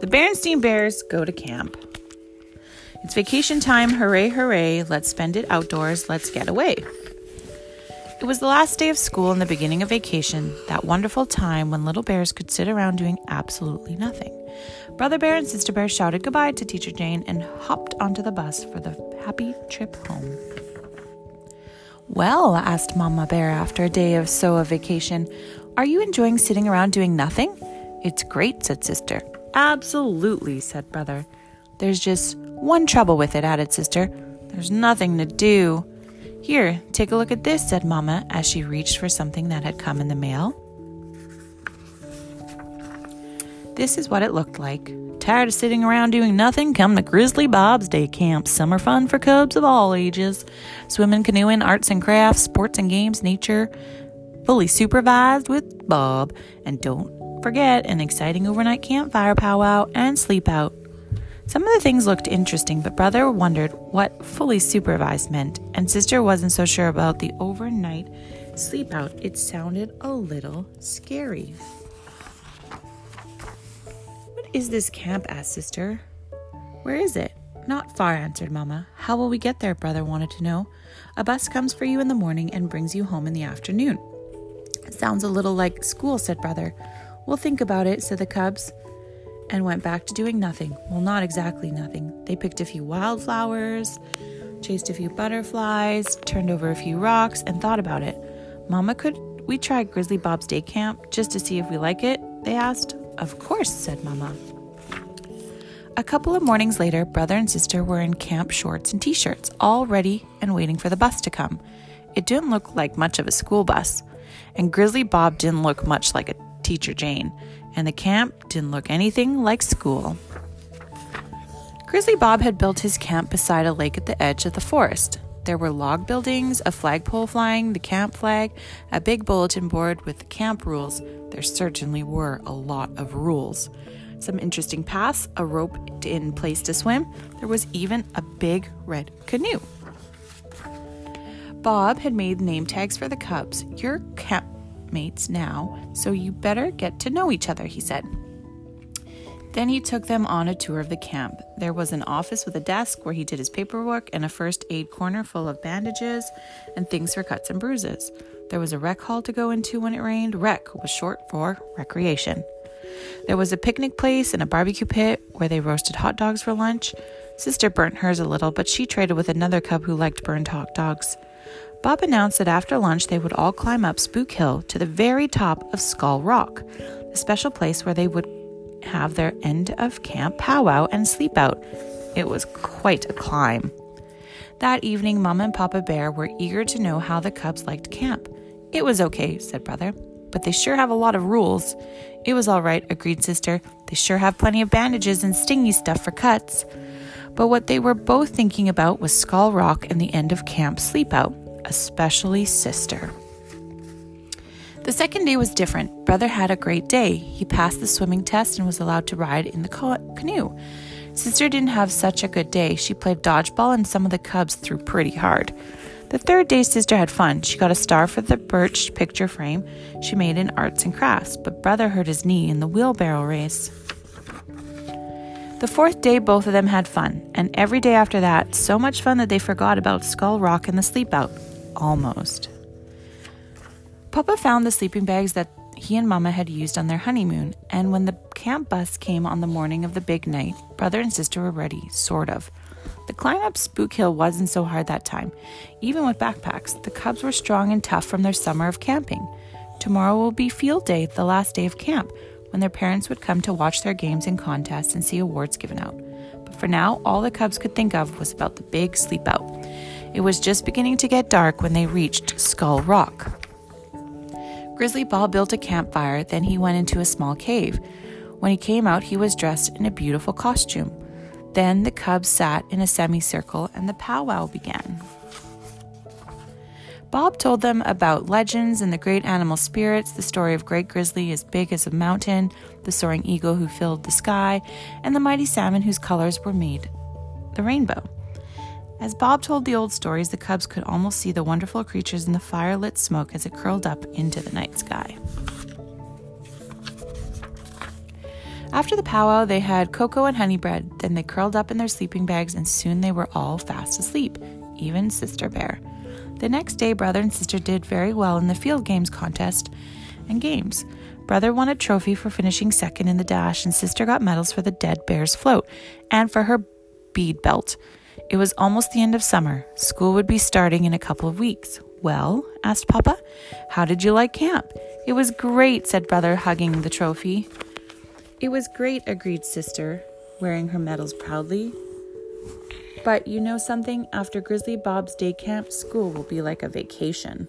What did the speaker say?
The Berenstain Bears go to camp. It's vacation time. Hooray, hooray. Let's spend it outdoors. Let's get away. It was the last day of school and the beginning of vacation, that wonderful time when little bears could sit around doing absolutely nothing. Brother Bear and Sister Bear shouted goodbye to Teacher Jane and hopped onto the bus for the happy trip home. Well, asked Mama Bear after a day or so of vacation, are you enjoying sitting around doing nothing? It's great, said Sister. Absolutely, said Brother. There's just one trouble with it, added Sister. There's nothing to do. Here, take a look at this, said Mamma as she reached for something that had come in the mail. This is what it looked like. Tired of sitting around doing nothing? Come to Grizzly Bob's Day Camp. Summer fun for cubs of all ages. Swimming, canoeing, arts and crafts, sports and games, nature. Fully supervised with Bob. And don't forget an exciting overnight campfire powwow and sleep out. Some of the things looked interesting, but brother wondered what fully supervised meant, and sister wasn't so sure about the overnight sleep out. It sounded a little scary. What is this camp? asked sister. Where is it? Not far, answered Mamma. How will we get there? Brother wanted to know. A bus comes for you in the morning and brings you home in the afternoon. Sounds a little like school, said Brother. We'll think about it, said the cubs and went back to doing nothing. Well, not exactly nothing. They picked a few wildflowers, chased a few butterflies, turned over a few rocks, and thought about it. Mama, could we try Grizzly Bob's day camp just to see if we like it? They asked. Of course, said Mama. A couple of mornings later, brother and sister were in camp shorts and t shirts, all ready and waiting for the bus to come. It didn't look like much of a school bus, and Grizzly Bob didn't look much like a teacher Jane and the camp didn't look anything like school. Grizzly Bob had built his camp beside a lake at the edge of the forest. There were log buildings, a flagpole flying, the camp flag, a big bulletin board with the camp rules. There certainly were a lot of rules. Some interesting paths, a rope in place to swim. There was even a big red canoe. Bob had made name tags for the cubs. Your camp mates now, so you better get to know each other, he said. Then he took them on a tour of the camp. There was an office with a desk where he did his paperwork and a first aid corner full of bandages and things for cuts and bruises. There was a rec hall to go into when it rained. Rec was short for recreation. There was a picnic place and a barbecue pit where they roasted hot dogs for lunch. Sister burnt hers a little, but she traded with another cub who liked burned hot dogs. Bob announced that after lunch they would all climb up Spook Hill to the very top of Skull Rock, the special place where they would have their end of camp powwow and sleep out. It was quite a climb. That evening, Mom and Papa Bear were eager to know how the cubs liked camp. It was okay, said Brother, but they sure have a lot of rules. It was all right, agreed Sister. They sure have plenty of bandages and stingy stuff for cuts. But what they were both thinking about was Skull Rock and the end of camp sleep out especially sister. The second day was different. Brother had a great day. He passed the swimming test and was allowed to ride in the canoe. Sister didn't have such a good day. She played dodgeball and some of the cubs threw pretty hard. The third day, Sister had fun. She got a star for the birch picture frame she made in arts and crafts, but brother hurt his knee in the wheelbarrow race. The fourth day, both of them had fun, and every day after that, so much fun that they forgot about Skull Rock and the sleep out. Almost. Papa found the sleeping bags that he and Mama had used on their honeymoon, and when the camp bus came on the morning of the big night, brother and sister were ready, sort of. The climb up Spook Hill wasn't so hard that time. Even with backpacks, the cubs were strong and tough from their summer of camping. Tomorrow will be field day, the last day of camp, when their parents would come to watch their games and contests and see awards given out. But for now, all the Cubs could think of was about the big sleep out. It was just beginning to get dark when they reached Skull Rock. Grizzly Bob built a campfire, then he went into a small cave. When he came out, he was dressed in a beautiful costume. Then the cubs sat in a semicircle and the powwow began. Bob told them about legends and the great animal spirits, the story of Great Grizzly as big as a mountain, the soaring eagle who filled the sky, and the mighty salmon whose colors were made the rainbow. As Bob told the old stories, the cubs could almost see the wonderful creatures in the firelit smoke as it curled up into the night sky. After the powwow, they had cocoa and honey bread. Then they curled up in their sleeping bags, and soon they were all fast asleep, even Sister Bear. The next day, brother and sister did very well in the field games contest and games. Brother won a trophy for finishing second in the dash, and sister got medals for the dead bear's float and for her bead belt. It was almost the end of summer. School would be starting in a couple of weeks. Well, asked Papa, how did you like camp? It was great, said brother, hugging the trophy. It was great, agreed sister, wearing her medals proudly. But you know something? After Grizzly Bob's day camp, school will be like a vacation.